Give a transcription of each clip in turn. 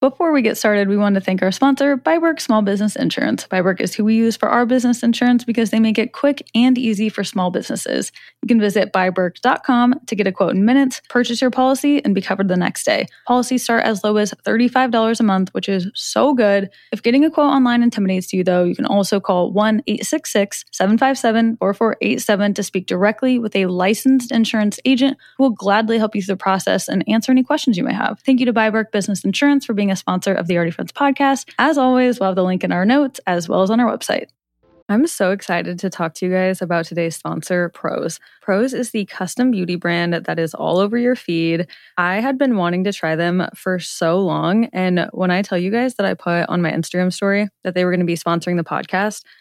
Before we get started, we want to thank our sponsor, biBERK Small Business Insurance. biBERK is who we use for our business insurance because they make it quick and easy for small businesses. You can visit biberk.com to get a quote in minutes, purchase your policy, and be covered the next day. Policies start as low as $35 a month, which is so good. If getting a quote online intimidates you, though, you can also call 1 866 757 4487 to speak directly with a licensed insurance agent who will gladly help you through the process and answer any questions you may have. Thank you to biBERK Business Insurance for being being a sponsor of the Already Friends podcast. As always, we'll have the link in our notes as well as on our website. I'm so excited to talk to you guys about today's sponsor, Prose. Prose is the custom beauty brand that is all over your feed. I had been wanting to try them for so long. And when I tell you guys that I put on my Instagram story that they were going to be sponsoring the podcast,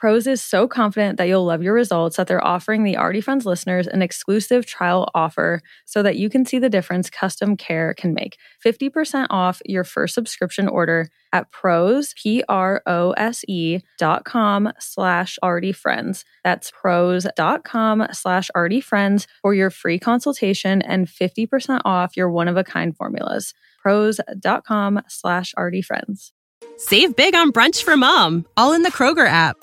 Prose is so confident that you'll love your results that they're offering the Already Friends listeners an exclusive trial offer so that you can see the difference custom care can make. 50% off your first subscription order at prose, P-R-O-S-E dot com slash already friends. That's prose dot com slash already friends for your free consultation and 50% off your one-of-a-kind formulas. Prose dot com slash already friends. Save big on brunch for mom, all in the Kroger app.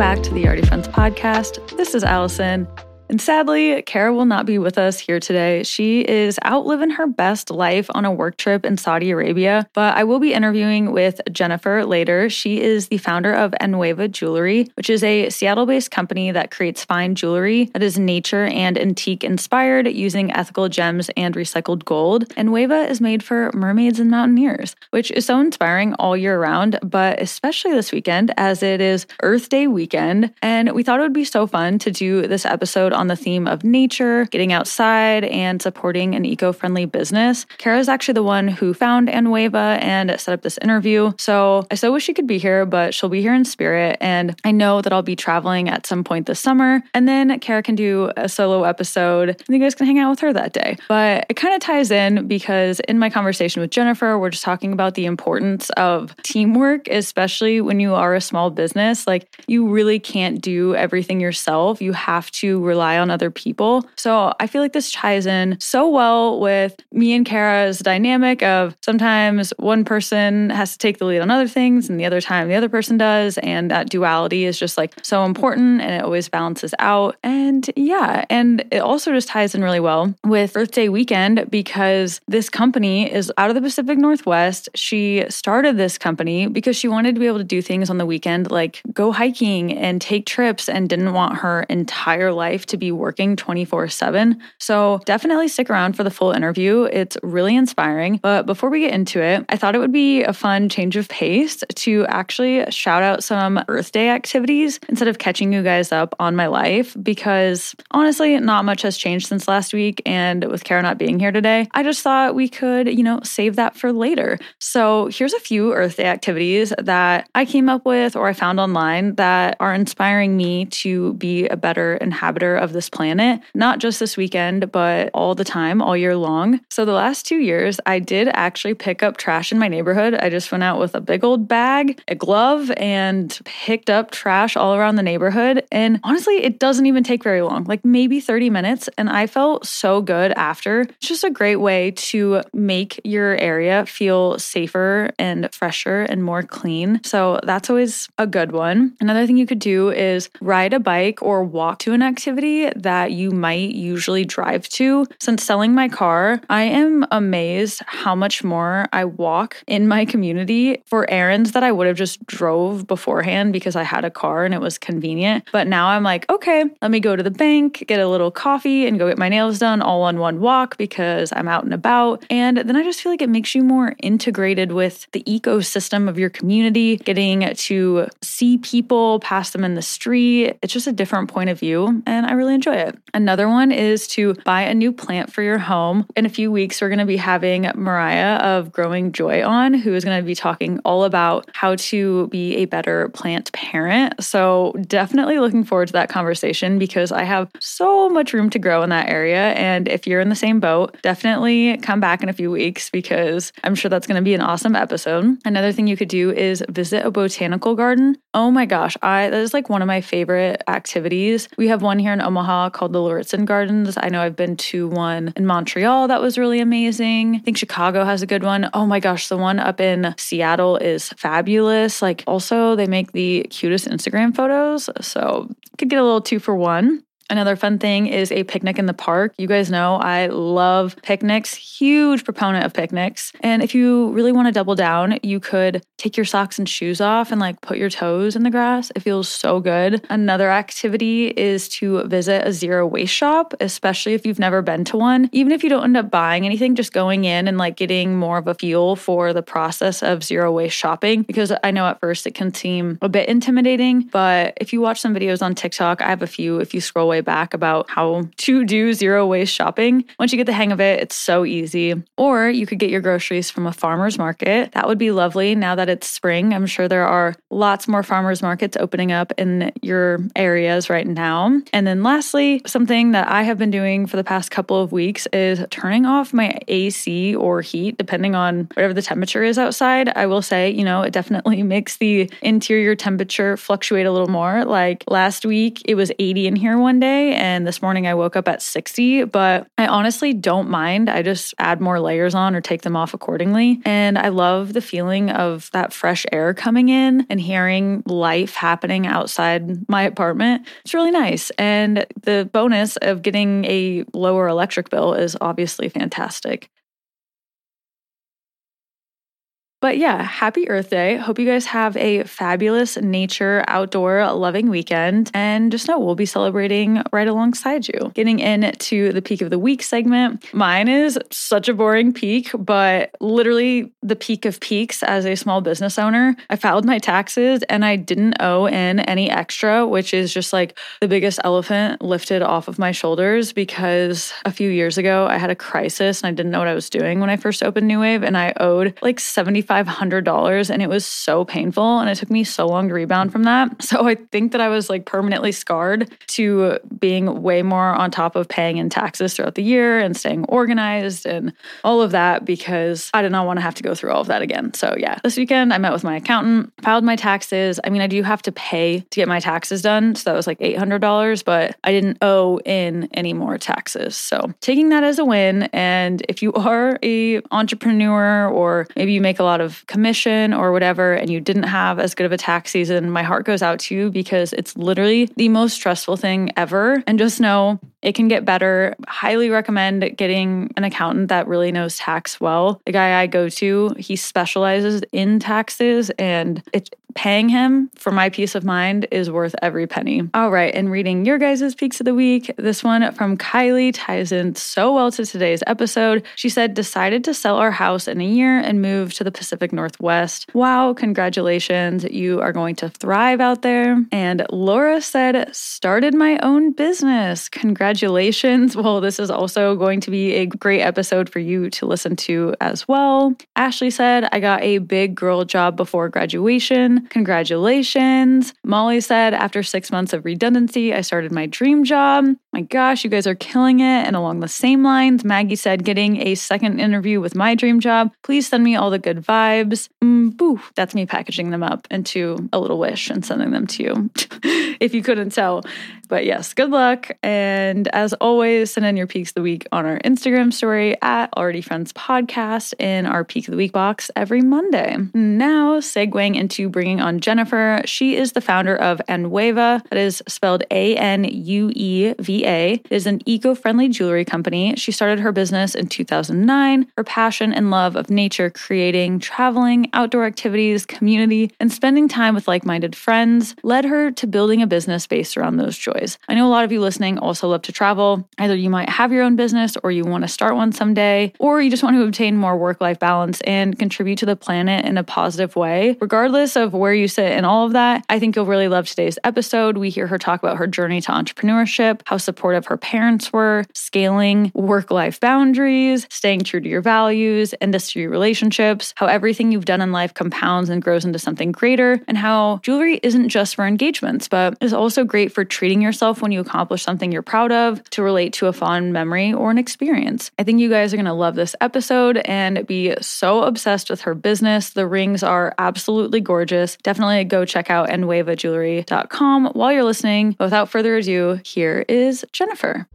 Back to the Already Friends podcast. This is Allison. And sadly, Kara will not be with us here today. She is out living her best life on a work trip in Saudi Arabia, but I will be interviewing with Jennifer later. She is the founder of Anueva Jewelry, which is a Seattle based company that creates fine jewelry that is nature and antique inspired using ethical gems and recycled gold. Anueva is made for mermaids and mountaineers, which is so inspiring all year round, but especially this weekend as it is Earth Day weekend. And we thought it would be so fun to do this episode on the theme of nature, getting outside, and supporting an eco friendly business. Kara is actually the one who found Anueva and set up this interview. So I so wish she could be here, but she'll be here in spirit. And I know that I'll be traveling at some point this summer. And then Kara can do a solo episode and you guys can hang out with her that day. But it kind of ties in because in my conversation with Jennifer, we're just talking about the importance of teamwork, especially when you are a small business. Like you really can't do everything yourself. You have to rely rely on other people. So I feel like this ties in so well with me and Kara's dynamic of sometimes one person has to take the lead on other things and the other time the other person does. And that duality is just like so important and it always balances out. And yeah, and it also just ties in really well with Earth Day weekend because this company is out of the Pacific Northwest. She started this company because she wanted to be able to do things on the weekend like go hiking and take trips and didn't want her entire life to be working 24 7. So definitely stick around for the full interview. It's really inspiring. But before we get into it, I thought it would be a fun change of pace to actually shout out some Earth Day activities instead of catching you guys up on my life because honestly, not much has changed since last week. And with Kara not being here today, I just thought we could, you know, save that for later. So here's a few Earth Day activities that I came up with or I found online that are inspiring me to be a better inhabitor of this planet, not just this weekend, but all the time, all year long. So the last two years, I did actually pick up trash in my neighborhood. I just went out with a big old bag, a glove, and picked up trash all around the neighborhood. And honestly, it doesn't even take very long, like maybe 30 minutes. And I felt so good after. It's just a great way to make your area feel safer and fresher and more clean. So that's always a good one. Another thing you could do is ride a bike or walk to an activity that you might usually drive to. Since selling my car, I am amazed how much more I walk in my community for errands that I would have just drove beforehand because I had a car and it was convenient. But now I'm like, okay, let me go to the bank, get a little coffee, and go get my nails done all on one walk because I'm out and about. And then I just feel like it makes you more integrated with the ecosystem of your community, getting to see people, pass them in the street. It's just a different point of view, and I really enjoy it. Another one is to buy a new plant for your home. In a few weeks, we're going to be having Mariah of Growing Joy on, who is going to be talking all about how to be a better plant parent. So, definitely looking forward to that conversation because I have so much room to grow in that area. And if you're in the same boat, definitely come back in a few weeks because I'm sure that's going to be an awesome episode. Another thing you could do is visit a botanical garden. Oh my gosh, I that is like one of my favorite activities. We have one here in Omaha called the Lauritzen Gardens. I know I've been to one in Montreal that was really amazing. I think Chicago has a good one. Oh my gosh, the one up in Seattle is fabulous. Like also they make the cutest Instagram photos. So could get a little two for one. Another fun thing is a picnic in the park. You guys know I love picnics, huge proponent of picnics. And if you really want to double down, you could take your socks and shoes off and like put your toes in the grass. It feels so good. Another activity is to visit a zero waste shop, especially if you've never been to one. Even if you don't end up buying anything, just going in and like getting more of a feel for the process of zero waste shopping. Because I know at first it can seem a bit intimidating, but if you watch some videos on TikTok, I have a few if you scroll way back about how to do zero waste shopping. Once you get the hang of it, it's so easy. Or you could get your groceries from a farmer's market. That would be lovely now that it's spring. I'm sure there are lots more farmers markets opening up in your areas right now. And then lastly, something that I have been doing for the past couple of weeks is turning off my AC or heat, depending on whatever the temperature is outside. I will say, you know, it definitely makes the interior temperature fluctuate a little more. Like last week, it was 80 in here one day day. And this morning I woke up at 60, but I honestly don't mind. I just add more layers on or take them off accordingly. And I love the feeling of that fresh air coming in and hearing life happening outside my apartment. It's really nice. And the bonus of getting a lower electric bill is obviously fantastic. But yeah, happy Earth Day. Hope you guys have a fabulous nature, outdoor, loving weekend. And just know we'll be celebrating right alongside you. Getting into the peak of the week segment. Mine is such a boring peak, but literally the peak of peaks as a small business owner. I filed my taxes and I didn't owe in any extra, which is just like the biggest elephant lifted off of my shoulders because a few years ago I had a crisis and I didn't know what I was doing when I first opened New Wave and I owed like 70 $500 and it was so painful and it took me so long to rebound from that. So I think that I was like permanently scarred to being way more on top of paying in taxes throughout the year and staying organized and all of that because I did not want to have to go through all of that again. So yeah, this weekend I met with my accountant, filed my taxes. I mean, I do have to pay to get my taxes done. So that was like $800, but I didn't owe in any more taxes. So taking that as a win. And if you are a entrepreneur or maybe you make a lot lot of commission or whatever and you didn't have as good of a tax season, my heart goes out to you because it's literally the most stressful thing ever. And just know it can get better. Highly recommend getting an accountant that really knows tax well. The guy I go to, he specializes in taxes and it paying him for my peace of mind is worth every penny. All right, and reading your guys' peaks of the week, this one from Kylie ties in so well to today's episode. She said, decided to sell our house in a year and move to the Pacific Northwest. Wow, congratulations. You are going to thrive out there. And Laura said, started my own business. Congratulations. Well, this is also going to be a great episode for you to listen to as well. Ashley said, I got a big girl job before graduation. Congratulations. Molly said, after six months of redundancy, I started my dream job. My gosh, you guys are killing it. And along the same lines, Maggie said, getting a second interview with my dream job. Please send me all the good vibes. Mm, boo. That's me packaging them up into a little wish and sending them to you, if you couldn't tell. But yes, good luck. And as always, send in your peaks of the week on our Instagram story at Already Friends Podcast in our Peak of the Week box every Monday. Now, segueing into bringing on Jennifer, she is the founder of Anueva, that is spelled A N U E V A. It is an eco friendly jewelry company. She started her business in 2009. Her passion and love of nature, creating, traveling, outdoor activities, community, and spending time with like minded friends led her to building a business based around those joys. I know a lot of you listening also love to travel. Either you might have your own business or you want to start one someday, or you just want to obtain more work life balance and contribute to the planet in a positive way. Regardless of where you sit and all of that, I think you'll really love today's episode. We hear her talk about her journey to entrepreneurship, how supportive her parents were, scaling work life boundaries, staying true to your values, industry relationships, how everything you've done in life compounds and grows into something greater, and how jewelry isn't just for engagements, but is also great for treating yourself when you accomplish something you're proud of to relate to a fond memory or an experience. I think you guys are going to love this episode and be so obsessed with her business. The rings are absolutely gorgeous. Definitely go check out anuevajewelry.com while you're listening. Without further ado, here is Jennifer.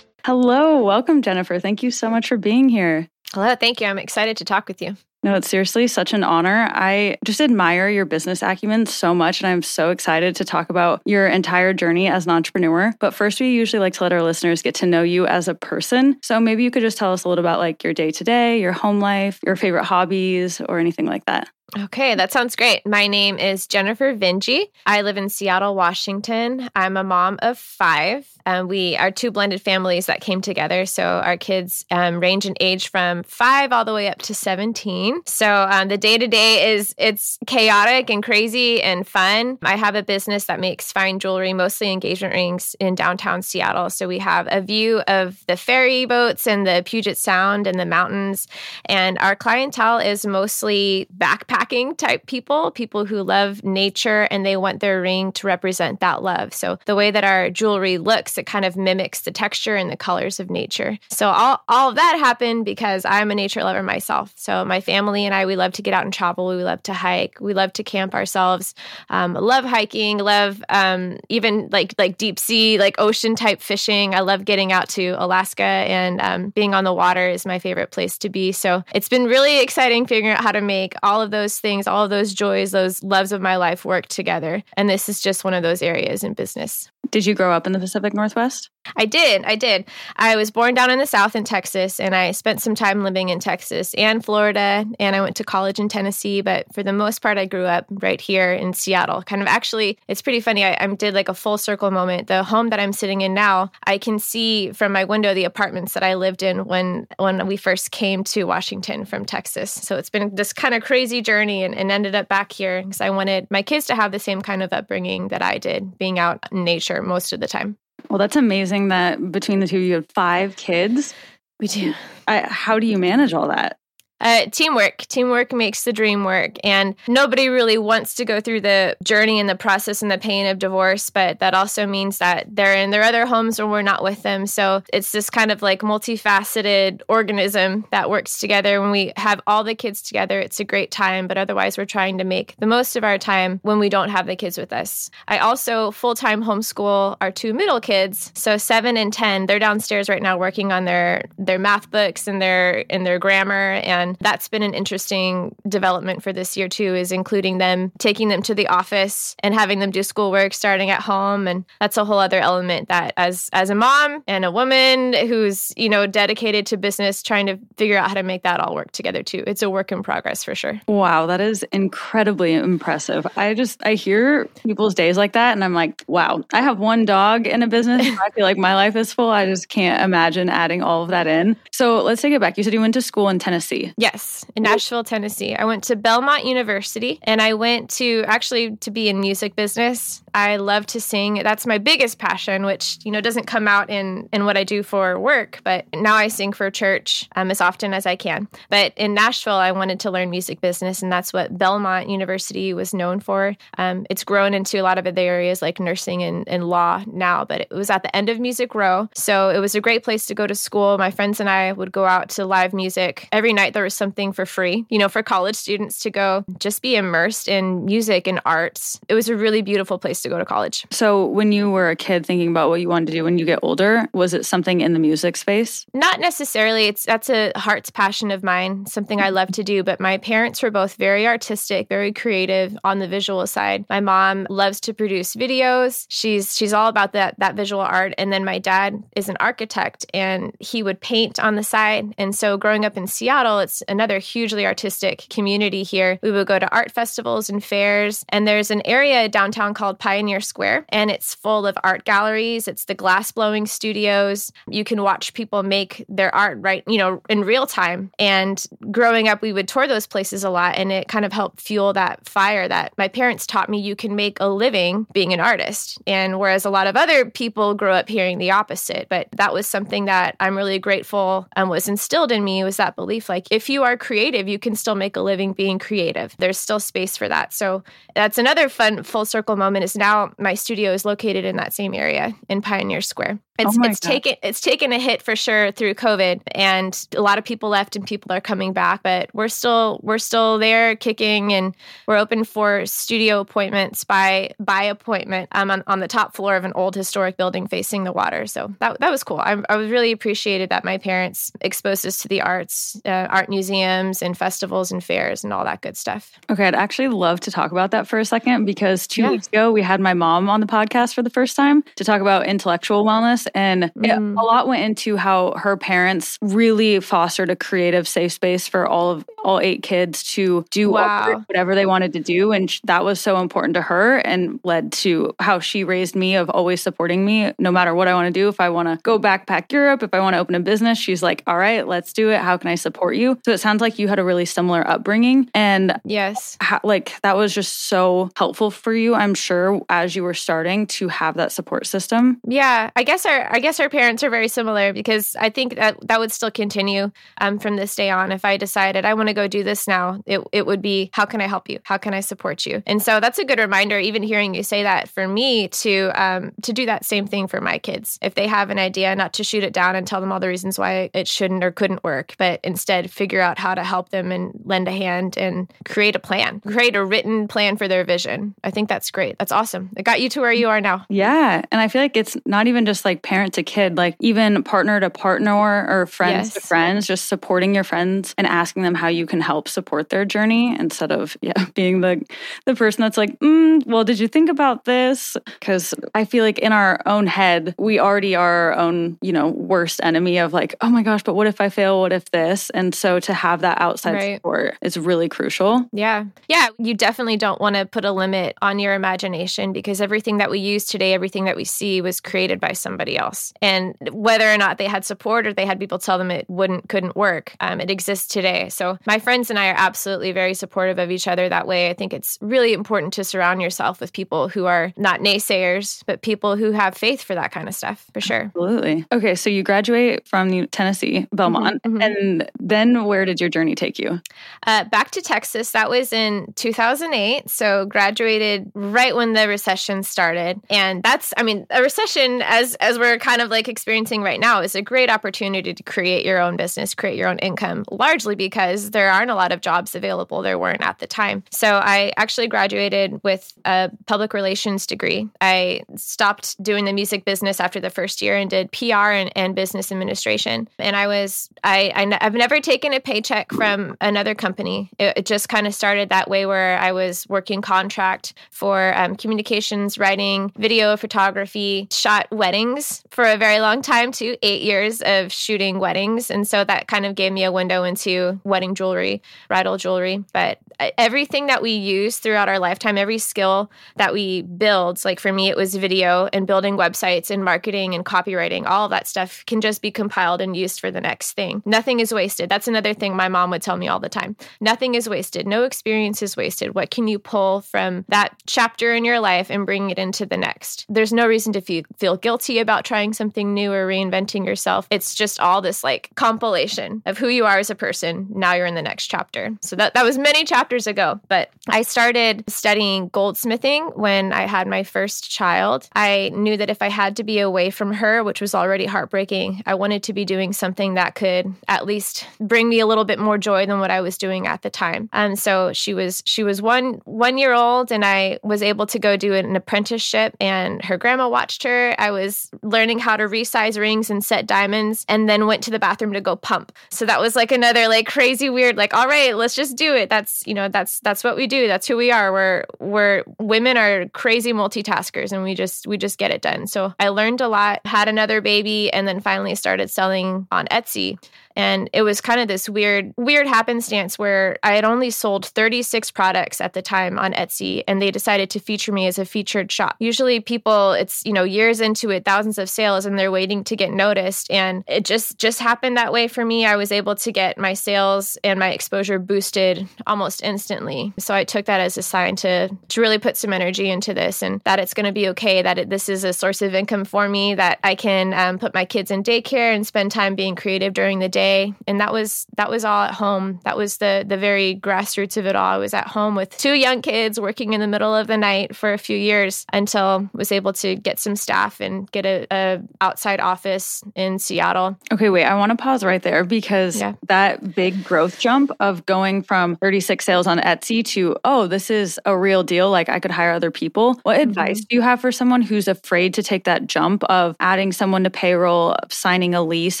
Hello, welcome, Jennifer. Thank you so much for being here. Hello, thank you. I'm excited to talk with you. No, it's seriously such an honor. I just admire your business acumen so much, and I'm so excited to talk about your entire journey as an entrepreneur. But first, we usually like to let our listeners get to know you as a person. So maybe you could just tell us a little about like your day to day, your home life, your favorite hobbies, or anything like that. Okay, that sounds great. My name is Jennifer Vinje. I live in Seattle, Washington. I'm a mom of five. Um, we are two blended families that came together. So our kids um, range in age from five all the way up to 17. So um, the day to day is it's chaotic and crazy and fun. I have a business that makes fine jewelry, mostly engagement rings in downtown Seattle. So we have a view of the ferry boats and the Puget Sound and the mountains. And our clientele is mostly backpackers backpacking type people, people who love nature and they want their ring to represent that love. So the way that our jewelry looks, it kind of mimics the texture and the colors of nature. So all, all of that happened because I'm a nature lover myself. So my family and I, we love to get out and travel. We love to hike. We love to camp ourselves. Um, love hiking. Love um, even like like deep sea, like ocean type fishing. I love getting out to Alaska and um, being on the water is my favorite place to be. So it's been really exciting figuring out how to make all of those those things, all those joys, those loves of my life work together. And this is just one of those areas in business. Did you grow up in the Pacific Northwest? I did. I did. I was born down in the South in Texas, and I spent some time living in Texas and Florida, and I went to college in Tennessee. But for the most part, I grew up right here in Seattle. Kind of actually, it's pretty funny. I, I did like a full circle moment. The home that I'm sitting in now, I can see from my window the apartments that I lived in when when we first came to Washington from Texas. So it's been this kind of crazy journey, and, and ended up back here because I wanted my kids to have the same kind of upbringing that I did, being out in nature most of the time. Well, that's amazing that between the two you have five kids. We do. I, how do you manage all that? Uh, teamwork. Teamwork makes the dream work. And nobody really wants to go through the journey and the process and the pain of divorce, but that also means that they're in their other homes or we're not with them. So it's this kind of like multifaceted organism that works together. When we have all the kids together, it's a great time, but otherwise, we're trying to make the most of our time when we don't have the kids with us. I also full time homeschool our two middle kids. So seven and 10, they're downstairs right now working on their, their math books and their, and their grammar and And that's been an interesting development for this year too, is including them, taking them to the office and having them do schoolwork starting at home. And that's a whole other element that as as a mom and a woman who's, you know, dedicated to business, trying to figure out how to make that all work together too. It's a work in progress for sure. Wow, that is incredibly impressive. I just I hear people's days like that and I'm like, wow, I have one dog in a business. I feel like my life is full. I just can't imagine adding all of that in. So let's take it back. You said you went to school in Tennessee. Yes, in Nashville, Tennessee. I went to Belmont University and I went to actually to be in music business. I love to sing. That's my biggest passion, which, you know, doesn't come out in in what I do for work, but now I sing for church um, as often as I can. But in Nashville, I wanted to learn music business, and that's what Belmont University was known for. Um, it's grown into a lot of other areas like nursing and, and law now, but it was at the end of Music Row. So it was a great place to go to school. My friends and I would go out to live music. Every night there something for free, you know, for college students to go just be immersed in music and arts. It was a really beautiful place to go to college. So when you were a kid thinking about what you wanted to do when you get older, was it something in the music space? Not necessarily. It's that's a heart's passion of mine, something I love to do, but my parents were both very artistic, very creative on the visual side. My mom loves to produce videos. She's she's all about that that visual art and then my dad is an architect and he would paint on the side. And so growing up in Seattle, it's another hugely artistic community here. We would go to art festivals and fairs and there's an area downtown called Pioneer Square and it's full of art galleries. It's the glass blowing studios. You can watch people make their art right, you know, in real time. And growing up, we would tour those places a lot and it kind of helped fuel that fire that my parents taught me you can make a living being an artist. And whereas a lot of other people grow up hearing the opposite, but that was something that I'm really grateful and was instilled in me was that belief like if you are creative, you can still make a living being creative. There's still space for that. So that's another fun full circle moment is now my studio is located in that same area in Pioneer Square. It's, Oh it's God. taken it's taken a hit for sure through COVID, and a lot of people left and people are coming back. But we're still we're still there kicking, and we're open for studio appointments by by appointment. I'm on, on the top floor of an old historic building facing the water, so that that was cool. I, I was really appreciated that my parents exposed us to the arts, uh, art museums, and festivals and fairs, and all that good stuff. Okay, I'd actually love to talk about that for a second because two Yeah. weeks ago we had my mom on the podcast for the first time to talk about intellectual wellness. And it- Mm. a lot went into how her parents really fostered a creative safe space for all of all eight kids to do Wow. whatever they wanted to do. And sh- that was so important to her and led to how she raised me of always supporting me no matter what I want to do. If I want to go backpack Europe, if I want to open a business, she's like, all right, let's do it. How can I support you? So it sounds like you had a really similar upbringing. And Yes. how, like that was just so helpful for you i'm sure as you were starting to have that support system Yeah, I guess our I guess our parents are very similar because I think that that would still continue um, from this day on. If I decided I want to go do this now, it it would be how can I help you? How can I support you? And so that's a good reminder. Even hearing you say that for me to um, to do that same thing for my kids. If they have an idea, not to shoot it down and tell them all the reasons why it shouldn't or couldn't work, but instead figure out how to help them and lend a hand and create a plan, create a written plan for their vision. I think that's great. That's awesome. It got you to where you are now. yeah and i feel like it's not even just like parent to kid like even partner to partner or friends to friends just supporting your friends and asking them how you can help support their journey instead of yeah being the the person that's like mm, well did you think about this because i feel like in our own head we already are our own you know worst enemy of like oh my gosh but what if i fail what if this and so to have that outside Right. support is really crucial Yeah. Yeah. You definitely don't want to put a limit on your imagination because everything that we use today, everything that we see was created by somebody else. And whether or not they had support or they had people tell them it wouldn't, couldn't work, um, it exists today. So my friends and I are absolutely very supportive of each other that way. I think it's really important to surround yourself with people who are not naysayers, but people who have faith for that kind of stuff, for sure. Absolutely. Okay, so you graduate from Tennessee, Belmont, mhm. and then where did your journey take you? Uh, back to Texas. That was in 2008. So graduated right when the recession started, and that's I mean a recession as as we're kind of like experiencing right now, is a great opportunity to create your own business, create your own income, largely because there aren't a lot of jobs available. There weren't at the time. So I actually graduated with a public relations degree. I stopped doing the music business after the first year and did PR and, and business administration. And I was, I, I, have never taken a paycheck from another company. It, it just kind of started that way where I was working contract for um, communications, writing, video, photography, shot weddings for a very long time too, eight years of shooting weddings. And so that kind of gave me a window into wedding jewelry, bridal jewelry. But uh, everything that we use throughout our lifetime, every skill that we build, like for me, it was video and building websites and marketing and copywriting, all of that stuff can just be compiled and used for the next thing. Nothing is wasted. That's another thing my mom would tell me all the time. Nothing is wasted. No experience is wasted. What can you pull from that chapter in your life and bring it into the next? There's no reason to feel, feel guilty about trying something new or reinventing yourself. It's just all this like compilation of who you are as a person. Now you're in the next chapter. So that, that was many chapters ago, but I started studying goldsmithing when I had my first child. I knew that if I had to be away from her, which was already heartbreaking, I wanted to be doing something that could at least bring me a little bit more joy than what I was doing at the time. And so she was she was one one year old and I was able to go do an apprenticeship and her grandma watched her. I was learning how to resize rings and set diamonds and then went to the bathroom to go pump. So that was like another like crazy weird like all right, let's just do it. That's, you know, that's that's what we do. That's who we are. We're we're women are crazy multitaskers and we just we just get it done. So I learned a lot, had another baby and then finally started selling on Etsy. And it was kind of this weird, weird happenstance where I had only sold 36 products at the time on Etsy, and they decided to feature me as a featured shop. Usually, people, it's you know years into it, thousands of sales, and they're waiting to get noticed. And it just just happened that way for me. I was able to get my sales and my exposure boosted almost instantly. So I took that as a sign to to really put some energy into this, and that it's going to be okay. That it, this is a source of income for me. That I can um, put my kids in daycare and spend time being creative during the day day and that was that was all at home. That was the the very grassroots of it all. I was at home with two young kids working in the middle of the night for a few years until I was able to get some staff and get a, a outside office in seattle. Okay wait i want to pause right there because yeah. that big growth jump of going from 36 sales on etsy to oh this is a real deal like i could hire other people. What mm-hmm. advice do you have for someone who's afraid to take that jump of adding someone to payroll signing a lease?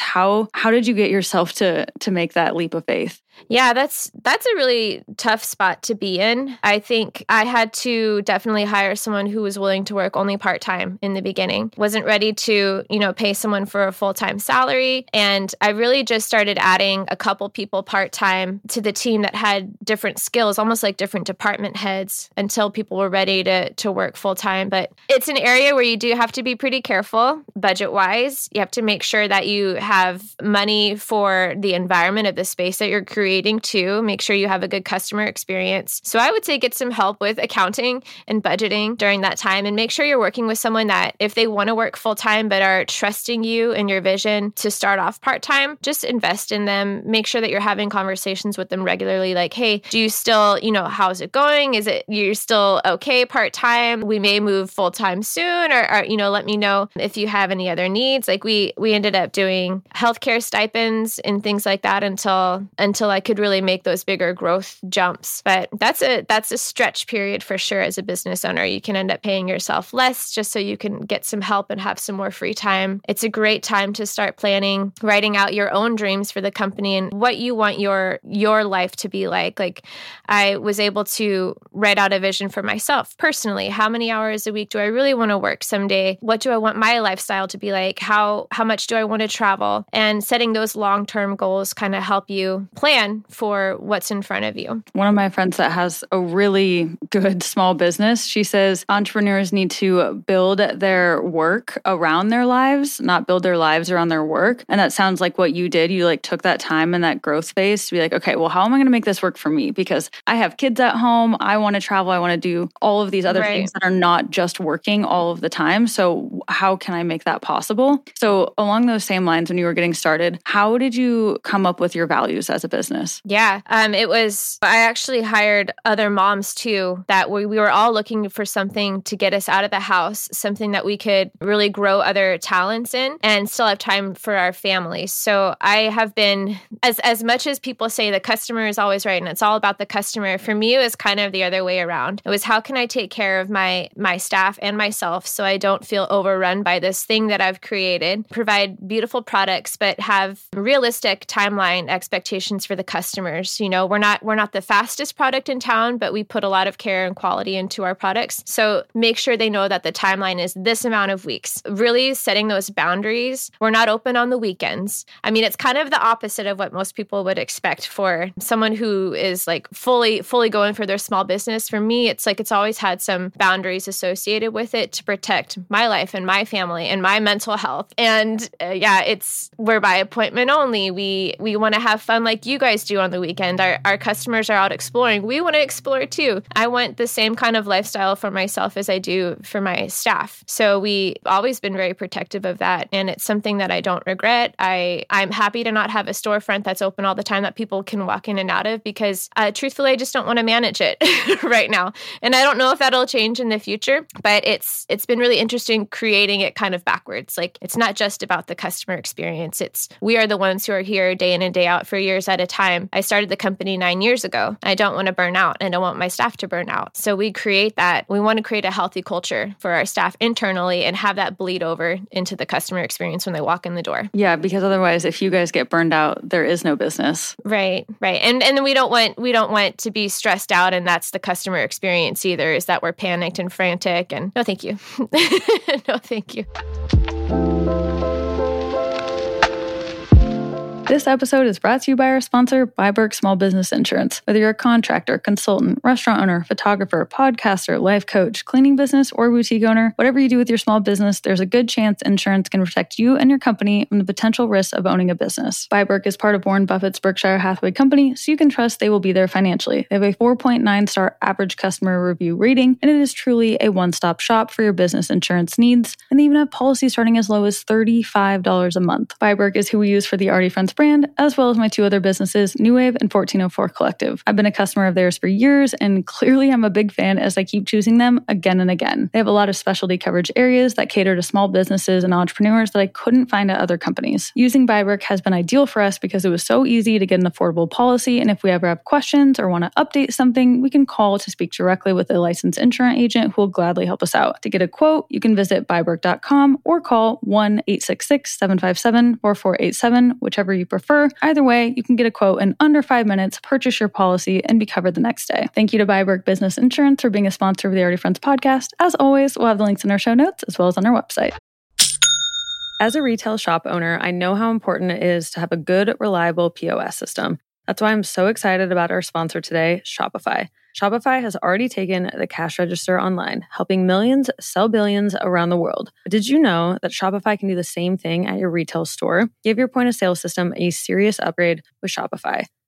How how did you get yourself to to make that leap of faith? Yeah, that's that's a really tough spot to be in. I think I had to definitely hire someone who was willing to work only part-time in the beginning. Wasn't ready to, you know, pay someone for a full-time salary, and I really just started adding a couple people part-time to the team that had different skills, almost like different department heads until people were ready to to work full-time, but it's an area where you do have to be pretty careful budget-wise. You have to make sure that you have money for the environment of the space that you're creating creating too. Make sure you have a good customer experience. So I would say get some help with accounting and budgeting during that time and make sure you're working with someone that if they want to work full time but are trusting you and your vision to start off part time, just invest in them. Make sure that you're having conversations with them regularly like, "Hey, do you still, you know, how's it going? Is it you're still okay part time? We may move full time soon or, or you know, let me know if you have any other needs." Like we we ended up doing healthcare stipends and things like that until until I I could really make those bigger growth jumps. But that's a that's a stretch period for sure as a business owner. You can end up paying yourself less just so you can get some help and have some more free time. It's a great time to start planning, writing out your own dreams for the company and what you want your your life to be like. Like I was able to write out a vision for myself personally. How many hours a week do I really want to work someday? What do I want my lifestyle to be like? How how much do I want to travel? And setting those long-term goals kind of help you plan plan for what's in front of you. One of my friends that has a really good small business, she says entrepreneurs need to build their work around their lives, not build their lives around their work. And that sounds like what you did. You like took that time and that growth phase to be like, okay, well, how am I going to make this work for me? Because I have kids at home. I want to travel. I want to do all of these other right. things that are not just working all of the time. So, how can I make that possible? So, along those same lines, when you were getting started, how did you come up with your values as a business? Business? Yeah, um, it was. I actually hired other moms too. That we, we were all looking for something to get us out of the house, something that we could really grow other talents in, and still have time for our families. So I have been as as much as people say the customer is always right and it's all about the customer. For me, it was kind of the other way around. It was how can I take care of my my staff and myself so I don't feel overrun by this thing that I've created. Provide beautiful products, but have realistic timeline expectations for the customers. You know, we're not we're not the fastest product in town, but we put a lot of care and quality into our products. So make sure they know that the timeline is this amount of weeks. Really setting those boundaries. We're not open on the weekends. I mean, it's kind of the opposite of what most people would expect for someone who is like fully fully going for their small business. For me, it's like it's always had some boundaries associated with it to protect my life and my family and my mental health. And uh, yeah, it's we're by appointment only. We we want to have fun like you guys do on the weekend. Our our customers are out exploring. We want to explore too. I want the same kind of lifestyle for myself as I do for my staff. So we always been very protective of that and it's something that I don't regret. I I'm happy to not have a storefront that's open all the time that people can walk in and out of because uh, truthfully I just don't want to manage it right now. And I don't know if that'll change in the future, but it's it's been really interesting creating it kind of backwards. Like it's not just about the customer experience. It's we are the ones who are here day in and day out for years at a time. I started the company 9 years ago. I don't want to burn out and I don't want my staff to burn out. So we create that. We want to create a healthy culture for our staff internally and have that bleed over into the customer experience when they walk in the door. Yeah, because otherwise if you guys get burned out, there is no business. Right, right. And and we don't want we don't want to be stressed out and that's the customer experience either is that we're panicked and frantic and no thank you. no thank you. This episode is brought to you by our sponsor, biBERK Small Business Insurance. Whether you're a contractor, consultant, restaurant owner, photographer, podcaster, life coach, cleaning business, or boutique owner, whatever you do with your small business, there's a good chance insurance can protect you and your company from the potential risks of owning a business. biBERK is part of Warren Buffett's Berkshire Hathaway Company, so you can trust they will be there financially. They have a 4.9 star average customer review rating, and it is truly a one stop shop for your business insurance needs. And they even have policies starting as low as $35 a month. biBERK is who we use for the Already Friends brand, as well as my two other businesses, New Wave and 1404 Collective. I've been a customer of theirs for years, and clearly I'm a big fan as I keep choosing them again and again. They have a lot of specialty coverage areas that cater to small businesses and entrepreneurs that I couldn't find at other companies. Using biBERK has been ideal for us because it was so easy to get an affordable policy, and if we ever have questions or want to update something, we can call to speak directly with a licensed insurance agent who will gladly help us out. To get a quote, you can visit biberk.com or call 1 866 757 4487, whichever you prefer. Either way, you can get a quote in under five minutes, purchase your policy, and be covered the next day. Thank you to biBERK Business Insurance for being a sponsor of the Already Friends podcast. As always, we'll have the links in our show notes as well as on our website. As a retail shop owner, I know how important it is to have a good, reliable POS system. That's why I'm so excited about our sponsor today, Shopify. Shopify has already taken the cash register online, helping millions sell billions around the world. But did you know that Shopify can do the same thing at your retail store? Give your point of sale system a serious upgrade with Shopify.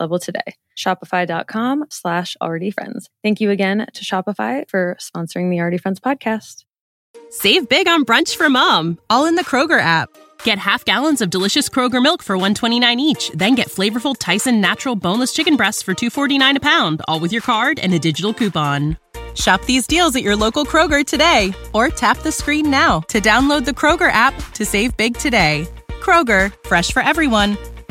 level today. Shopify.com slash already friends. Thank you again to Shopify for sponsoring the Already Friends podcast. Save big on brunch for mom, all in the Kroger app. Get half gallons of delicious Kroger milk for 129 each, then get flavorful Tyson natural boneless chicken breasts for 249 a pound, all with your card and a digital coupon. Shop these deals at your local Kroger today or tap the screen now to download the Kroger app to save big today. Kroger, fresh for everyone.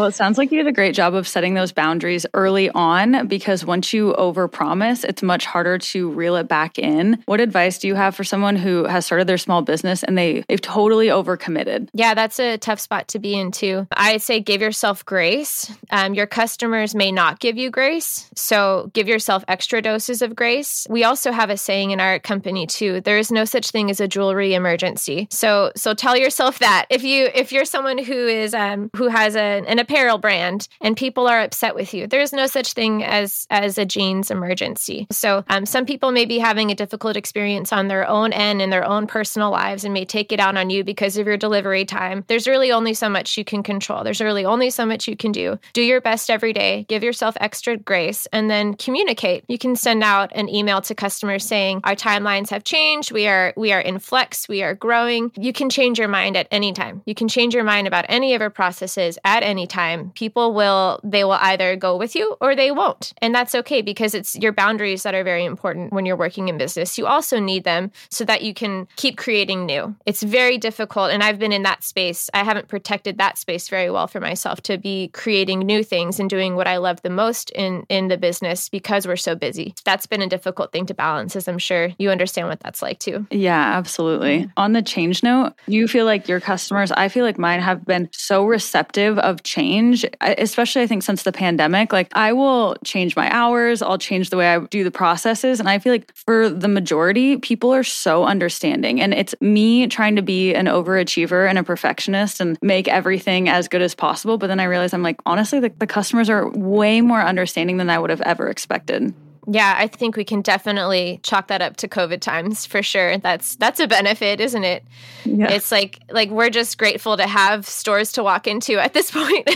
Well, it sounds like you did a great job of setting those boundaries early on because once you overpromise, it's much harder to reel it back in. What advice do you have for someone who has started their small business and they, they've totally overcommitted? Yeah, that's a tough spot to be in too. I'd say give yourself grace. Um, your customers may not give you grace, so give yourself extra doses of grace. We also have a saying in our company too: there is no such thing as a jewelry emergency. So, so tell yourself that if you if you're someone who is um, who has a, an apparel brand and people are upset with you. There's no such thing as as a jeans emergency. So um, some people may be having a difficult experience on their own end in their own personal lives and may take it out on you because of your delivery time. There's really only so much you can control. There's really only so much you can do. Do your best every day. Give yourself extra grace and then communicate. You can send out an email to customers saying our timelines have changed. We are we are in flex. We are growing. You can change your mind at any time. You can change your mind about any of our processes at any time, people will they will either go with you or they won't. And that's okay because it's your boundaries that are very important when you're working in business. You also need them so that you can keep creating new. It's very difficult and I've been in that space. I haven't protected that space very well for myself to be creating new things and doing what I love the most in in the business because we're so busy. That's been a difficult thing to balance as I'm sure you understand what that's like too. Yeah, absolutely. On the change note, you feel like your customers, I feel like mine have been so receptive of change change, especially I think since the pandemic. Like I will change my hours, I'll change the way I do the processes. And I feel like for the majority, people are so understanding. And it's me trying to be an overachiever and a perfectionist and make everything as good as possible. But then I realize I'm like, honestly, the, the customers are way more understanding than I would have ever expected. Yeah, I think we can definitely chalk that up to COVID times for sure. That's that's a benefit, isn't it? Yeah. It's like like we're just grateful to have stores to walk into at this point.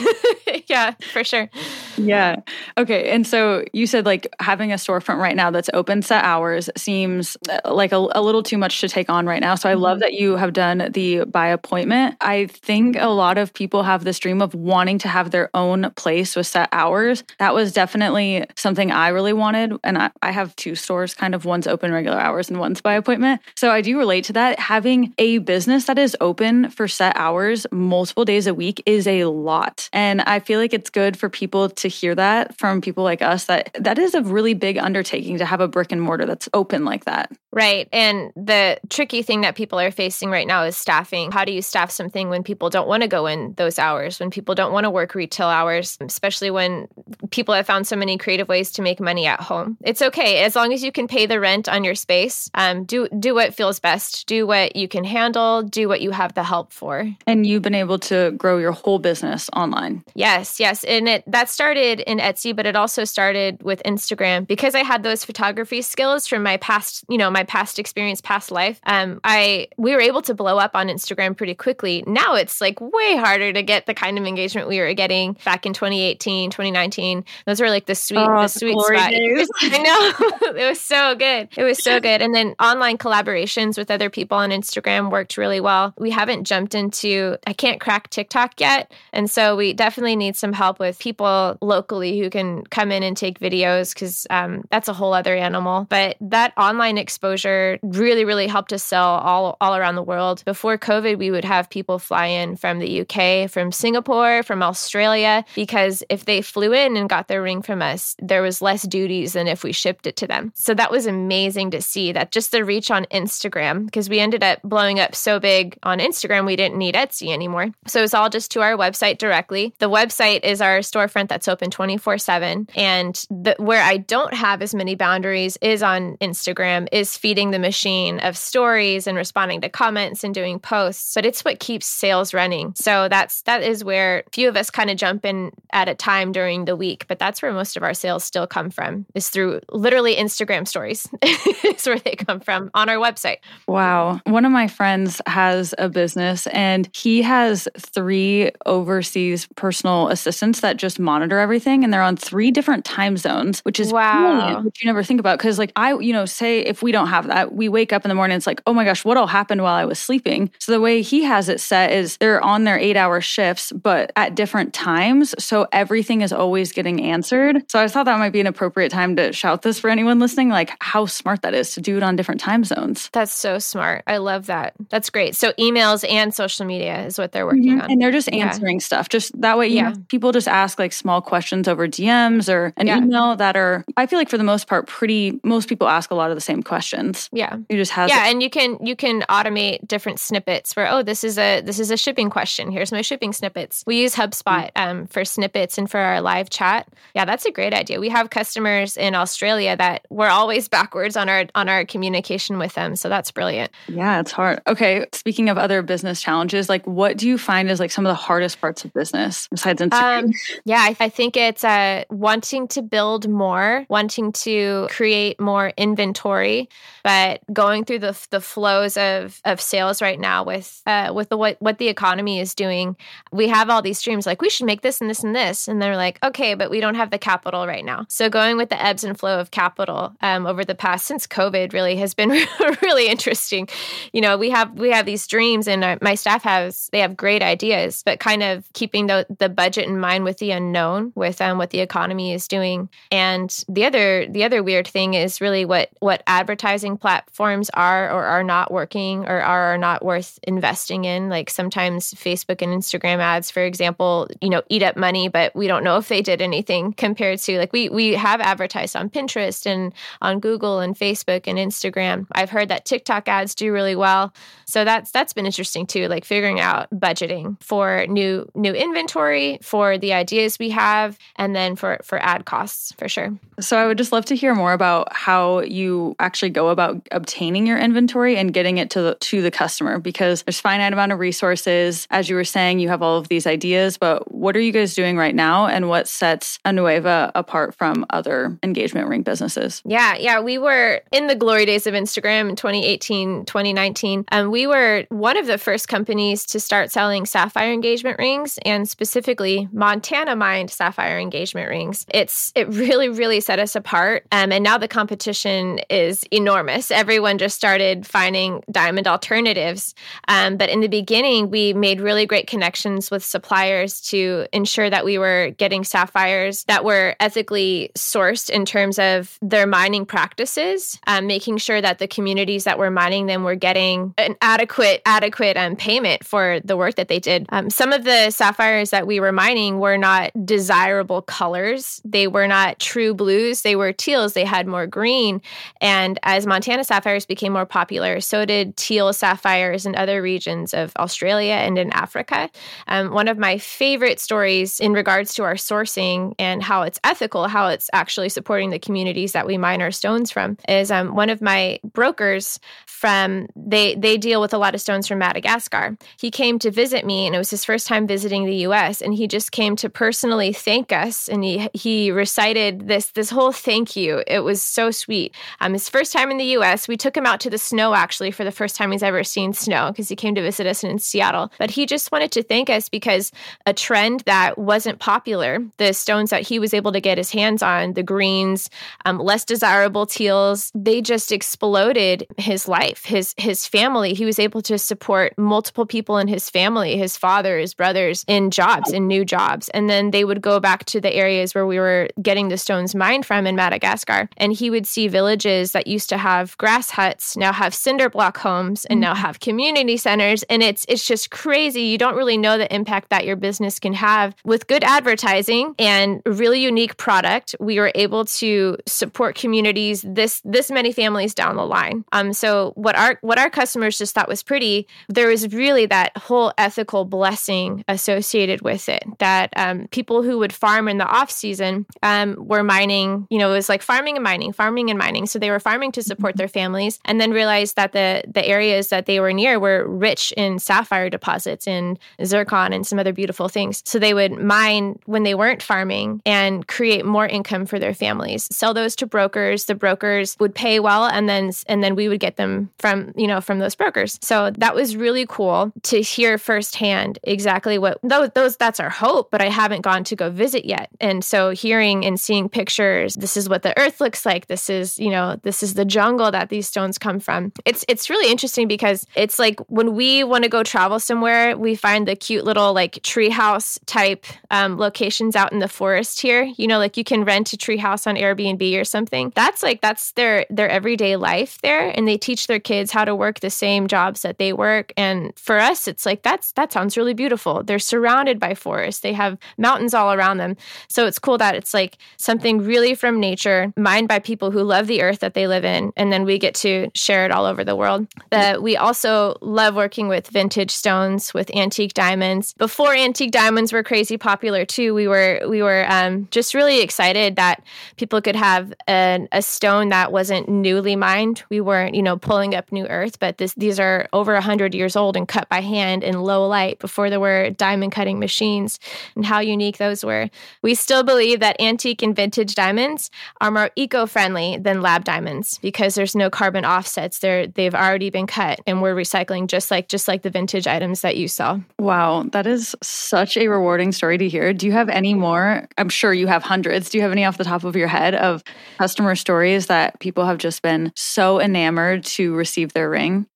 yeah, for sure. Yeah. Okay. And so you said like having a storefront right now that's open set hours seems uh, like a, a little too much to take on right now. So I love mm-hmm. that you have done the by appointment. I think a lot of people have this dream of wanting to have their own place with set hours. That was definitely something I really wanted and I, I have two stores, kind of one's open regular hours and one's by appointment. So I do relate to that. Having a business that is open for set hours multiple days a week is a lot. And I feel like it's good for people to hear that from people like us that that is a really big undertaking to have a brick and mortar that's open like that. Right. And the tricky thing that people are facing right now is staffing. How do you staff something when people don't want to go in those hours, when people don't want to work retail hours, especially when people have found so many creative ways to make money at home? It's okay as long as you can pay the rent on your space. Um, do do what feels best. Do what you can handle. Do what you have the help for. And you've been able to grow your whole business online. Yes, yes, and it that started in Etsy, but it also started with Instagram because I had those photography skills from my past, you know, my past experience, past life. Um, I we were able to blow up on Instagram pretty quickly. Now it's like way harder to get the kind of engagement we were getting back in 2018, 2019. Those were like the sweet, oh, the sweet spot. I know. it was so good. It was so good. And then online collaborations with other people on Instagram worked really well. We haven't jumped into, I can't crack TikTok yet. And so we definitely need some help with people locally who can come in and take videos because um, that's a whole other animal. But that online exposure really, really helped us sell all, all around the world. Before COVID, we would have people fly in from the UK, from Singapore, from Australia, because if they flew in and got their ring from us, there was less duties than if we shipped it to them. So that was amazing to see that just the reach on Instagram, because we ended up blowing up so big on Instagram, we didn't need Etsy anymore. So it's all just to our website directly. The website is our storefront that's open 24 7. And the, where I don't have as many boundaries is on Instagram, is feeding the machine of stories and responding to comments and doing posts. But it's what keeps sales running. So that's that is where few of us kind of jump in at a time during the week, but that's where most of our sales still come from is through literally Instagram stories. is where they come from on our website. Wow. One of my friends has a business and he has three overseas personal assistants that just monitor everything and they're on three different time zones, which is wow. which you never think about. Cause like I, you know, say if we don't have that, we wake up in the morning, it's like, oh my gosh, what all happened while I was sleeping? So the way he has it set is they're on their eight hour shifts, but at different times. So everything is always getting answered. So I thought that might be an appropriate time to shout this for anyone listening, like how smart that is to do it on different time zones. That's so smart. I love that. That's great. So emails and social media is what they're working mm-hmm. on. And they're just answering yeah. stuff. Just that way, yeah. know, people just ask like small questions over DMs or an yeah. email that are, I feel like for the most part, pretty, most people ask a lot of the same questions. Yeah. You just have. Yeah. and you can, you can automate different snippets where, oh, this is a, this is a shipping question. Here's my shipping snippets. We use HubSpot mm-hmm. um, for snippets and for our live chat. Yeah, that's a great idea. We have customers in Australia that we're always backwards on our, on our communication with them. So that's brilliant. Yeah, it's hard. Okay. Speaking of other business challenges, like what do you find is like some of the hardest parts of business besides Instagram? Um, yeah, I, I, think it's uh, wanting to build more, wanting to create more inventory, but going through the, the flows of, of sales right now with uh, with the, what, what the economy is doing. We have all these dreams like we should make this and this and this. And they're like, okay, but we don't have the capital right now. So going with the ebbs and flow of capital um, over the past since COVID really has been really interesting. You know, we have we have these dreams and uh, my staff has they have great ideas, but kind of keeping the the budget in mind with the unknown, with um, what the economy is doing. And the other the other weird thing is really what what advertising platforms are or are not working or are not worth investing in. Like sometimes Facebook and Instagram ads, for example, you know, eat up money, but we don't know if they did anything compared to like we we have advertised on Pinterest and on Google and Facebook and Instagram. I've heard that TikTok ads do really well. So that's that's been interesting too, like figuring out budgeting for new new inventory, for the ideas we have, and then for for ad costs for sure. So I would just love to hear more about how you actually go about obtaining your inventory and getting it to the, to the customer because there's finite amount of resources. As you were saying, you have all of these ideas, but what are you guys doing right now and what sets Anueva apart from other engagement ring businesses? Yeah, yeah, we were in the glory days of Instagram in 2018, 2019. And we were one of the first companies to start selling sapphire engagement rings and specifically Montana mined sapphire engagement rings. It's it really really set us apart. Um, and now the competition is enormous. Everyone just started finding diamond alternatives. Um, but in the beginning, we made really great connections with suppliers to ensure that we were getting sapphires that were ethically sourced in terms of their mining practices, um, making sure that the communities that were mining them were getting an adequate adequate um, payment for the work that they did. Um, some of the sapphires that we were mining were not desirable colors. They were not true blues. They were teals. They had more green. And as Montana sapphires became more popular, so did teal sapphires in other regions of Australia and in Africa. Um, one of my favorite stories in regards to our sourcing and how it's ethical, how it's actually supporting the communities that we mine our stones from, is um, one of my brokers from they they deal with a lot of stones from Madagascar. He came to visit me, and it was his first time visiting the U.S. And he just came to personally thank us, and he he recited this this whole thank you. It was so sweet. Um, his first time in the U.S. We took him out to the snow actually for the first time he's ever seen snow because he came to visit us in Seattle. But he just wanted to thank us because a trend that wasn't popular, the stones that he was able to get his hands on, the greens, um, less desirable teals, they just exploded his life, his his family. He was able to support multiple people in his family, his father, his brothers, in jobs, in new jobs, and then they would go back to the areas where we were getting the stones mined from in Madagascar, and he would see villages that used to have grass huts now have cinder block homes and now have community centers, and it's it's just crazy. You don't really know the impact that your business can have with good advertising and really unique product. We were able to support communities this this many families down the line. Um, so what our what our customers just thought was pretty, there was really that whole ethical blessing associated with it. That um, people who would farm in the off season um, were mining. You know, it was like farming and mining, farming and mining. So they were farming to support their families, and then realized that the the areas that they were near were rich in sapphire deposits and zircon and some other beautiful things. So they would mine when they weren't farming and create more income for their families. Sell those to brokers. The brokers would pay well, and then and then we would get them from you know from those brokers. So that was really cool to hear firsthand exactly what those, those that's our hope. But I haven't gone to go visit yet. And so hearing and seeing pictures, this is what the earth looks like. This is, you know, this is the jungle that these stones come from. It's it's really interesting because it's like when we want to go travel somewhere, we find the cute little like treehouse type um, locations out in the forest here. You know, like you can rent a treehouse on Airbnb or something. That's like that's their their everyday life there, and they teach their kids how to work the same jobs that they work. And for us, it's like that's that sounds really beautiful. They're surrounded by forests. They have mountains all around them. So it's cool that it's like something really from nature, mined by people who love the earth that they live in, and then we get to share it all over the world. That we also love working with vintage stones, with antique diamonds. Before antique diamonds were crazy popular too, we were we were um, just really excited that people could have an, a stone that wasn't newly mined. We weren't, you know, pulling up new earth, but this, these are over hundred years old and cut by hand in low light before there were diamond cutting machines. And how unique those were. We still believe that antique and vintage diamonds are more eco-friendly than lab diamonds because there's no carbon offsets. They're they've already been cut and we're recycling just like just like the vintage items that you saw. Wow, that is such a rewarding story to hear. Do you have any more? I'm sure you have hundreds. Do you have any off the top of your head of customer stories that people have just been so enamored to receive their ring?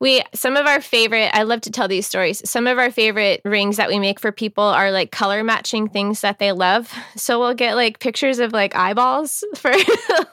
We some of our favorite i love to tell these stories. Some of our favorite rings that we make for people are like color matching things that they love. So we'll get like pictures of like eyeballs for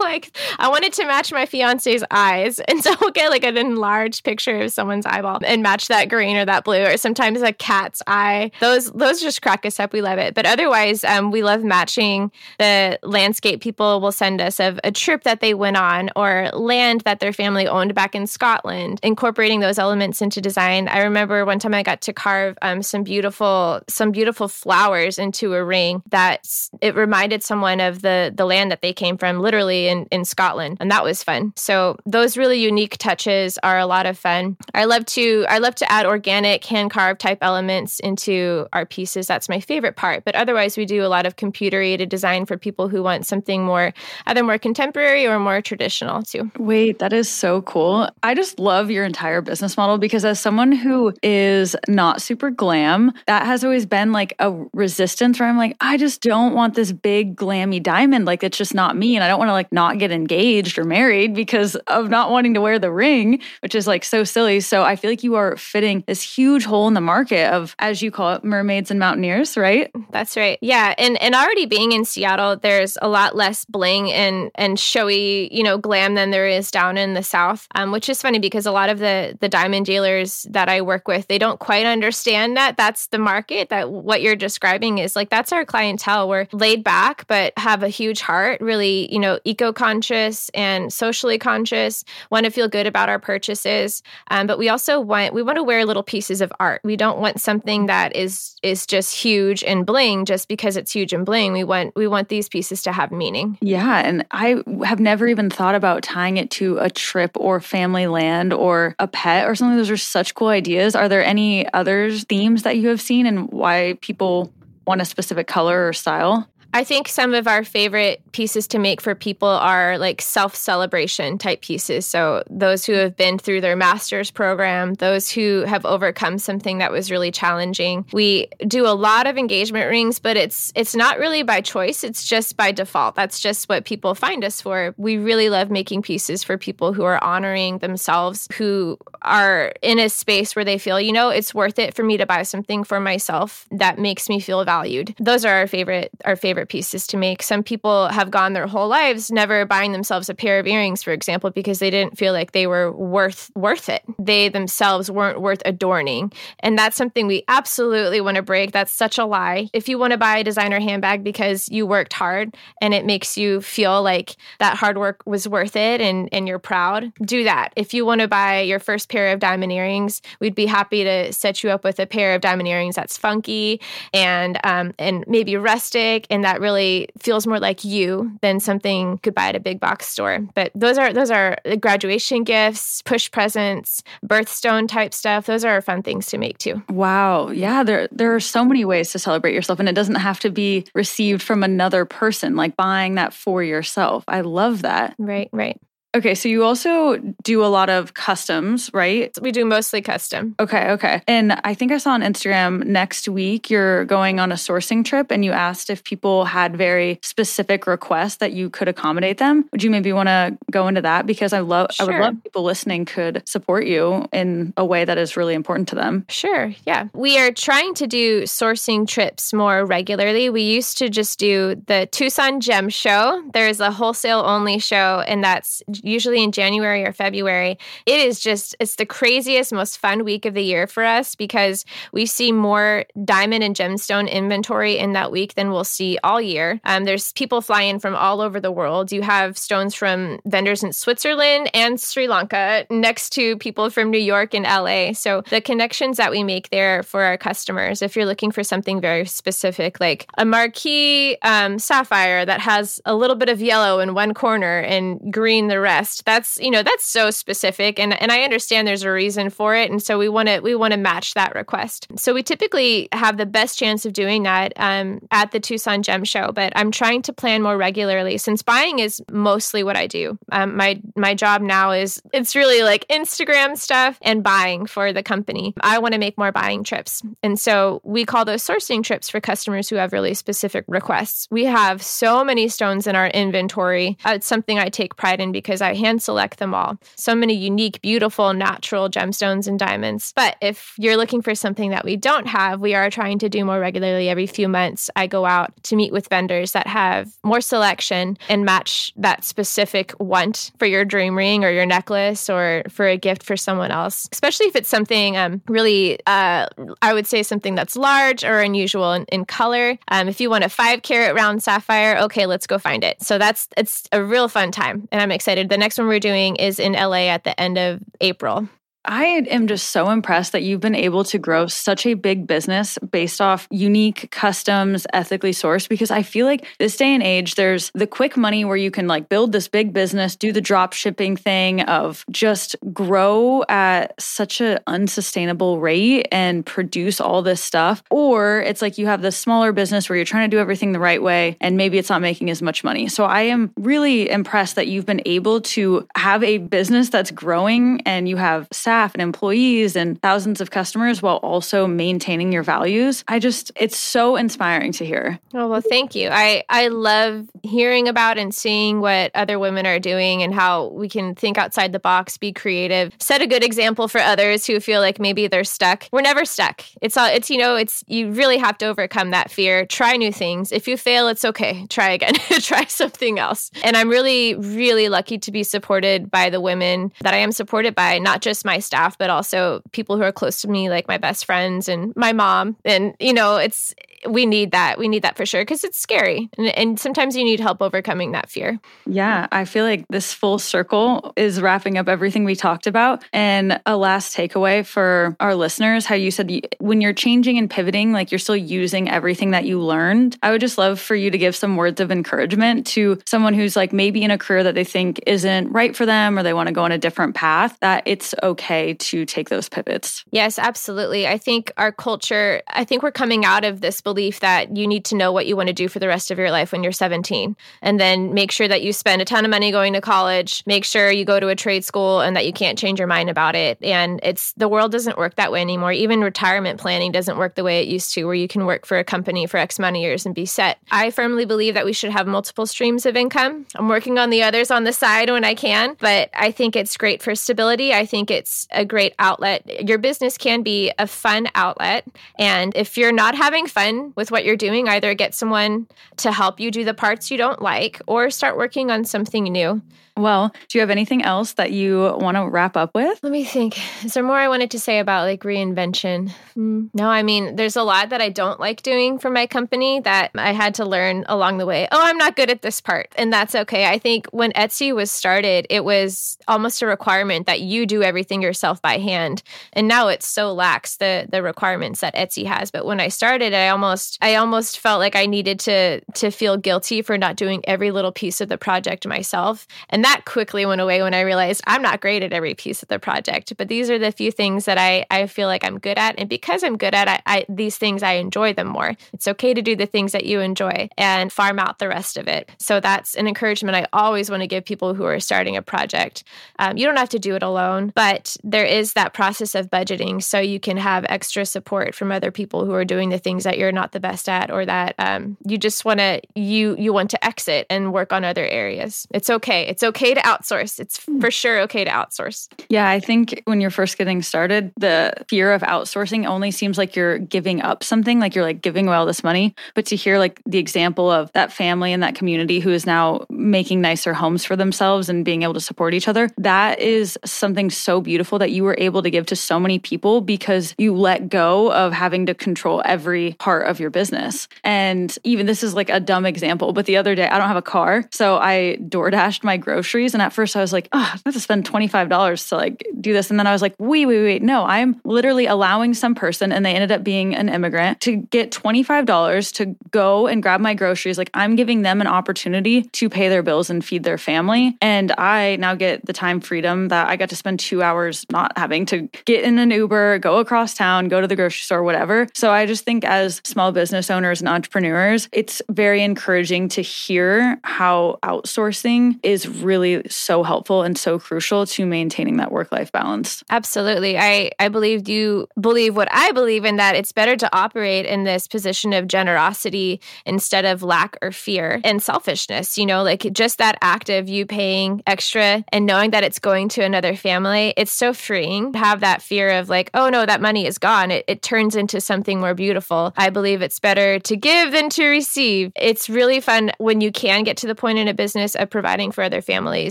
like i wanted to match my fiance's eyes. And so we'll get like an enlarged picture of someone's eyeball and match that green or that blue or sometimes a cat's eye. Those those just crack us up. We love it. But otherwise um, we love matching the landscape people will send us of a trip that they went on or land that their family owned back in scotland incorporating those elements into design. I remember one time I got to carve um, some beautiful some beautiful flowers into a ring that it reminded someone of the the land that they came from, literally in in Scotland, and that was fun. So those really unique touches are a lot of fun. I love to I love to add organic hand carved type elements into our pieces. That's my favorite part. But otherwise, we do a lot of computer aided design for people who want something more either more contemporary or more traditional too. Wait, that is so cool. I just love your entire business model because as someone who is not super glam, that has always been like a resistance where I'm like, I just don't want this big glammy diamond. Like it's just not me. And I don't want to like not get engaged or married because of not wanting to wear the ring, which is like so silly. So I feel like you are fitting this huge hole in the market of, as you call it, mermaids and mountaineers, right? That's right. Yeah. And and already being in Seattle, there's a lot less bling and and showy, you know, glam than there is down in the south. Um, which is funny because a lot of the the diamond dealers that I work with, they don't quite understand that that's the market that what you're describing is like that's our clientele. We're laid back but have a huge heart, really, you know, eco-conscious and socially conscious, want to feel good about our purchases. Um, but we also want we want to wear little pieces of art. We don't want something that is is just huge and bling just because it's huge and bling. We want we want these pieces to have meaning. Yeah, and I have never even thought about tying it to a trip or family land or a pet or something. Those are such cool ideas. Are there any other themes that you have seen and why people want a specific color or style? I think some of our favorite pieces to make for people are like self celebration type pieces. So, those who have been through their master's program, those who have overcome something that was really challenging. We do a lot of engagement rings, but it's it's not really by choice, it's just by default. That's just what people find us for. We really love making pieces for people who are honoring themselves, who are in a space where they feel, you know, it's worth it for me to buy something for myself that makes me feel valued. Those are our favorite our favorite favorite pieces to make. Some people have gone their whole lives never buying themselves a pair of earrings, for example, because they didn't feel like they were worth worth it. They themselves weren't worth adorning. And that's something we absolutely want to break. That's such a lie. If you want to buy a designer handbag because you worked hard and it makes you feel like that hard work was worth it and, and you're proud, do that. If you want to buy your first pair of diamond earrings, we'd be happy to set you up with a pair of diamond earrings that's funky and um, and maybe rustic and that that really feels more like you than something you could buy at a big box store. But those are those are graduation gifts, push presents, birthstone type stuff. Those are fun things to make too. Wow. Yeah, there there are so many ways to celebrate yourself and it doesn't have to be received from another person like buying that for yourself. I love that. Right, right. Okay, so you also do a lot of customs, right? We do mostly custom. Okay, okay. And I think I saw on Instagram next week you're going on a sourcing trip and you asked if people had very specific requests that you could accommodate them. Would you maybe want to go into that because I love sure. I would love people listening could support you in a way that is really important to them. Sure. Yeah. We are trying to do sourcing trips more regularly. We used to just do the Tucson Gem Show. There's a wholesale only show and that's usually in January or February. It is just, it's the craziest, most fun week of the year for us because we see more diamond and gemstone inventory in that week than we'll see all year. Um, there's people flying from all over the world. You have stones from vendors in Switzerland and Sri Lanka next to people from New York and LA. So the connections that we make there for our customers, if you're looking for something very specific, like a marquee um, sapphire that has a little bit of yellow in one corner and green the rest rest. That's, you know, that's so specific and and I understand there's a reason for it and so we want to we want to match that request. So we typically have the best chance of doing that um, at the Tucson Gem Show, but I'm trying to plan more regularly since buying is mostly what I do. Um, my my job now is it's really like Instagram stuff and buying for the company. I want to make more buying trips. And so we call those sourcing trips for customers who have really specific requests. We have so many stones in our inventory. Uh, it's something I take pride in because I hand select them all. So many unique, beautiful, natural gemstones and diamonds. But if you're looking for something that we don't have, we are trying to do more regularly. Every few months, I go out to meet with vendors that have more selection and match that specific want for your dream ring or your necklace or for a gift for someone else, especially if it's something um, really, uh, I would say something that's large or unusual in, in color. Um, if you want a five carat round sapphire, okay, let's go find it. So that's, it's a real fun time. And I'm excited the next one we're doing is in LA at the end of April. I am just so impressed that you've been able to grow such a big business based off unique customs, ethically sourced. Because I feel like this day and age, there's the quick money where you can like build this big business, do the drop shipping thing of just grow at such an unsustainable rate and produce all this stuff. Or it's like you have this smaller business where you're trying to do everything the right way and maybe it's not making as much money. So I am really impressed that you've been able to have a business that's growing and you have staff and employees and thousands of customers while also maintaining your values. I just, it's so inspiring to hear. Oh, well, thank you. I, I love hearing about and seeing what other women are doing and how we can think outside the box, be creative, set a good example for others who feel like maybe they're stuck. We're never stuck. It's all, it's, you know, it's, you really have to overcome that fear, try new things. If you fail, it's okay. Try again, try something else. And I'm really, really lucky to be supported by the women that I am supported by, not just my staff, but also people who are close to me, like my best friends and my mom. And, you know, it's, we need that. We need that for sure because it's scary. And, and, sometimes you need help overcoming that fear. Yeah. I feel like this full circle is wrapping up everything we talked about. And a last takeaway for our listeners how you said when you're changing and pivoting, like you're still using everything that you learned. I would just love for you to give some words of encouragement to someone who's like maybe in a career that they think isn't right for them or they want to go on a different path, that it's okay to take those pivots. Yes, absolutely. I think our culture, I think we're coming out of this belief that you need to know what you want to do for the rest of your life when you're 17 and then make sure that you spend a ton of money going to college. Make sure you go to a trade school and that you can't change your mind about it. And it's the world doesn't work that way anymore. Even retirement planning doesn't work the way it used to where you can work for a company for x amount of years and be set. I firmly believe that we should have multiple streams of income. I'm working on the others on the side when i can but i think it's great for stability. I think it's a great outlet. Your business can be a fun outlet. And if you're not having fun Mm-hmm. with what you're doing. Either get someone to help you do the parts you don't like or start working on something new. Well, do you have anything else that you want to wrap up with? Let me think. Is there more I wanted to say about like reinvention? Mm, no, I mean, there's a lot that I don't like doing for my company that I had to learn along the way. Oh, I'm not good at this part. And that's okay. I think when Etsy was started, it was almost a requirement that you do everything yourself by hand. And now it's so lax the the requirements that Etsy has. But when I started, I almost I almost felt like I needed to to feel guilty for not doing every little piece of the project myself. And that that quickly went away when I realized I'm not great at every piece of the project, but these are the few things that I, I feel like I'm good at. And because I'm good at I, I, these things, I enjoy them more. It's okay to do the things that you enjoy and farm out the rest of it. So that's an encouragement I always want to give people who are starting a project. Um, you don't have to do it alone, but there is that process of budgeting so you can have extra support from other people who are doing the things that you're not the best at or that um, you just want to you you want to exit and work on other areas. It's okay. It's okay to outsource. It's hmm. for sure okay to outsource. Yeah, I think when you're first getting started, the fear of outsourcing only seems like you're giving up something, like you're like giving away all this money. But to hear like the example of that family and that community who is now making nicer homes for themselves and being able to support each other, that is something so beautiful that you were able to give to so many people because you let go of having to control every part of your business. And even this is like a dumb example, but the other day I don't have a car. So I door dashed my groceries. And at first I was like, oh, I have to spend $25 to like do this. And then I was like, wait, wait, wait. No, I'm literally allowing some person, and they ended up being an immigrant, to get $25 to go and grab my groceries. Like I'm giving them an opportunity to pay their bills and feed their family. And I now get the time freedom that I got to spend two hours not having to get in an Uber, go across town, go to the grocery store, whatever. So I just think as small business owners and entrepreneurs, it's very encouraging to hear how outsourcing is really so helpful and so crucial to maintaining that work life balance. Absolutely. I, I believe you believe what I believe in that it's better to operate in this position of generosity instead of lack or fear and selfishness. You know, like just that act of you paying extra and knowing that it's going to another family, it's so freeing to have that fear of like, oh no, that money is gone. It, it turns into something more beautiful. I believe it's better to give than to receive. It's really fun when you can get to the point in a business of providing for other families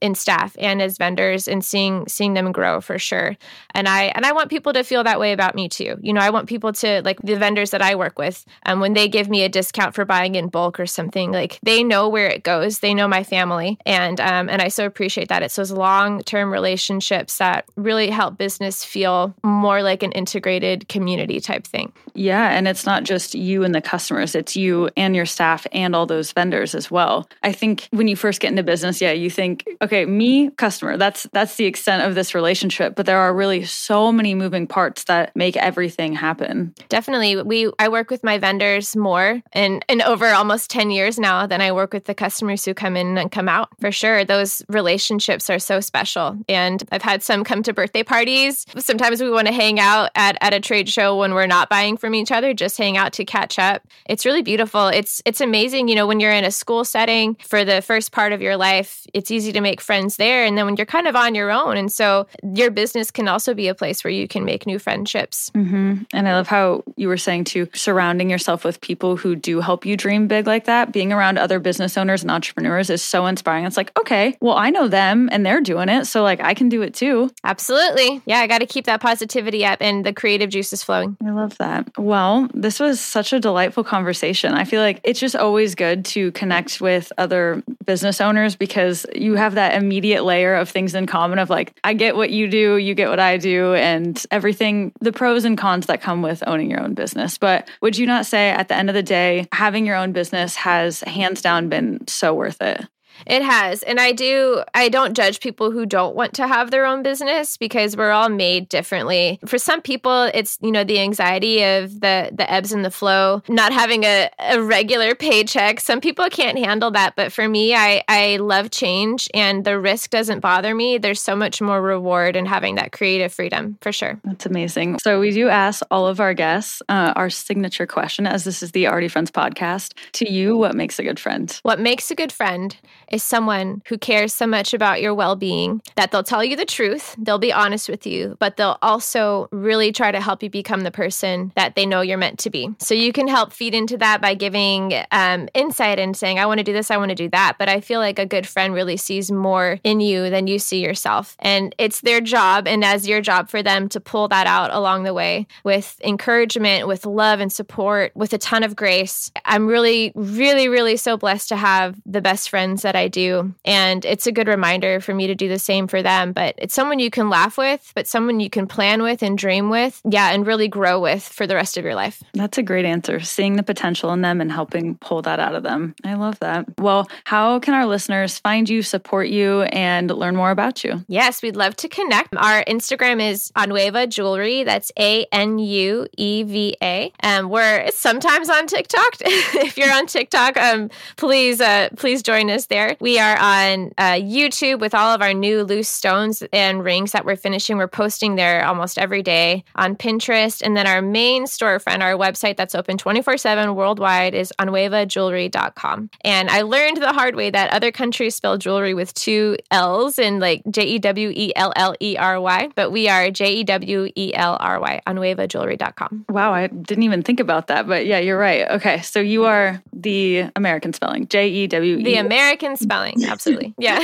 in staff and as vendors and seeing seeing them grow for sure. And I and I want people to feel that way about me too. You know, I want people to like the vendors that I work with, um, when they give me a discount for buying in bulk or something, like they know where it goes. They know my family, and um, and I so appreciate that. It's those long term relationships that really help business feel more like an integrated community type thing. Yeah, and it's not just you and the customers; it's you and your staff and all those vendors as well. I think when you first get into business, yeah, you think, okay, me, customer, that's that's the extent of this relationship, but there are really so many moving parts that make everything happen. Definitely. We I work with my vendors more and and over almost 10 years now than I work with the customers who come in and come out. For sure. Those relationships are so special. And I've had some come to birthday parties. Sometimes we want to hang out at, at a trade show when we're not buying from each other, just hang out to catch up. It's really beautiful. It's it's amazing, you know, when you're in a school setting for the first part of your life, it's easy to make friends there. And then when you're kind of on your own. And so your business can also be a place where you can make new friendships. Mm-hmm. And I love how you were saying to surrounding yourself with people who do help you dream big like that. Being around other business owners and entrepreneurs is so inspiring. It's like, okay, well, I know them and they're doing it. So, like, I can do it too. Absolutely. Yeah, I got to keep that positivity up and the creative juices flowing. I love that. Well, this was such a delightful conversation. I feel like it's just always good to connect with other business owners because you have that immediate layer of things in common of like, I get what you do, you get what I do, and everything, the pros and cons that come with owning your own business. But would you not say at the end of the day, having your own business has hands down been so worth it? It has. And I do, I don't judge people who don't want to have their own business because we're all made differently. For some people, it's, you know, the anxiety of the, the ebbs and the flow, not having a, a regular paycheck. Some people can't handle that. But for me, I, I love change and the risk doesn't bother me. There's so much more reward in having that creative freedom for sure. That's amazing. So we do ask all of our guests uh, our signature question, as this is the Already Friends podcast. To you, what makes a good friend? What makes a good friend is someone who cares so much about your well being that they'll tell you the truth, they'll be honest with you, but they'll also really try to help you become the person that they know you're meant to be. So you can help feed into that by giving um, insight and saying, I want to do this, I want to do that. But I feel like a good friend really sees more in you than you see yourself. And it's their job, and as your job for them to pull that out along the way with encouragement, with love and support, with a ton of grace. I'm really, really, really so blessed to have the best friends that I I do. And it's a good reminder for me to do the same for them. But it's someone you can laugh with, but someone you can plan with and dream with. Yeah, and really grow with for the rest of your life. That's a great answer. Seeing the potential in them and helping pull that out of them. I love that. Well, how can our listeners find you, support you, and learn more about you? Yes, we'd love to connect. Our Instagram is Anueva Jewelry. That's A N U E V A. And we're sometimes on TikTok. if you're on TikTok, um, please uh, please join us there. We are on uh, YouTube with all of our new loose stones and rings that we're finishing. We're posting there almost every day on Pinterest. And then our main storefront, our website that's open 24 7 worldwide, is anuevajewelry.com. And I learned the hard way that other countries spell jewelry with two L's and like J E W E L L E R Y, but we are J E W E L R Y, anuevajewelry.com. Wow, I didn't even think about that, but yeah, you're right. Okay, so you are the American spelling, J E W E. The American spelling, absolutely. Yeah.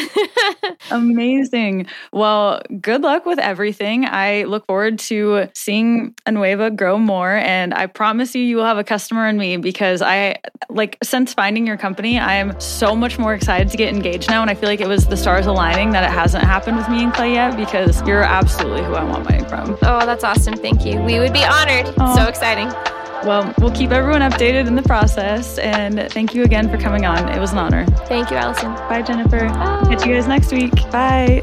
Amazing. Well, good luck with everything. I look forward to seeing Anueva grow more, and I promise you, you will have a customer in me because I like since finding your company, I am so much more excited to get engaged now, and I feel like it was the stars aligning that it hasn't happened with me and Clay yet because you're absolutely who I want money from. Oh, that's awesome. Thank you. We would be honored. Aww. So exciting. Well, we'll keep everyone updated in the process. And thank you again for coming on. It was an honor. Thank you, Allison. Bye, Jennifer. Bye. Catch you guys next week. Bye.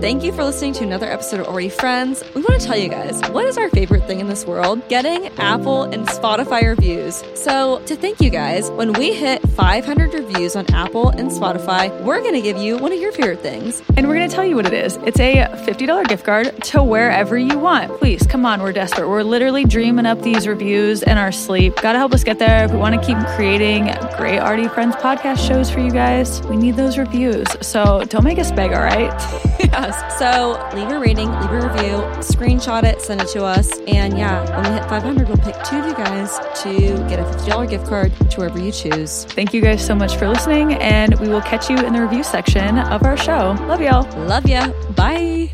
Thank you for listening to another episode of Already Friends. We want to tell you guys what is our favorite thing in this world? Getting Apple and Spotify reviews. So, to thank you guys, when we hit 500 reviews on Apple and Spotify, we're going to give you one of your favorite things. And we're going to tell you what it is it's a $50 gift card to wherever you want. Please, come on, we're desperate. We're literally dreaming up these reviews in our sleep. Got to help us get there. If we want to keep creating great Already Friends podcast shows for you guys, we need those reviews. So, don't make us beg, all right? yeah. So leave a rating, leave a review, screenshot it, send it to us. And yeah, when we hit 500, we'll pick two of you guys to get a $50 gift card to wherever you choose. Thank you guys so much for listening. And we will catch you in the review section of our show. Love y'all. Love ya. Bye.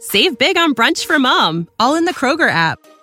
Save big on brunch for mom, all in the Kroger app.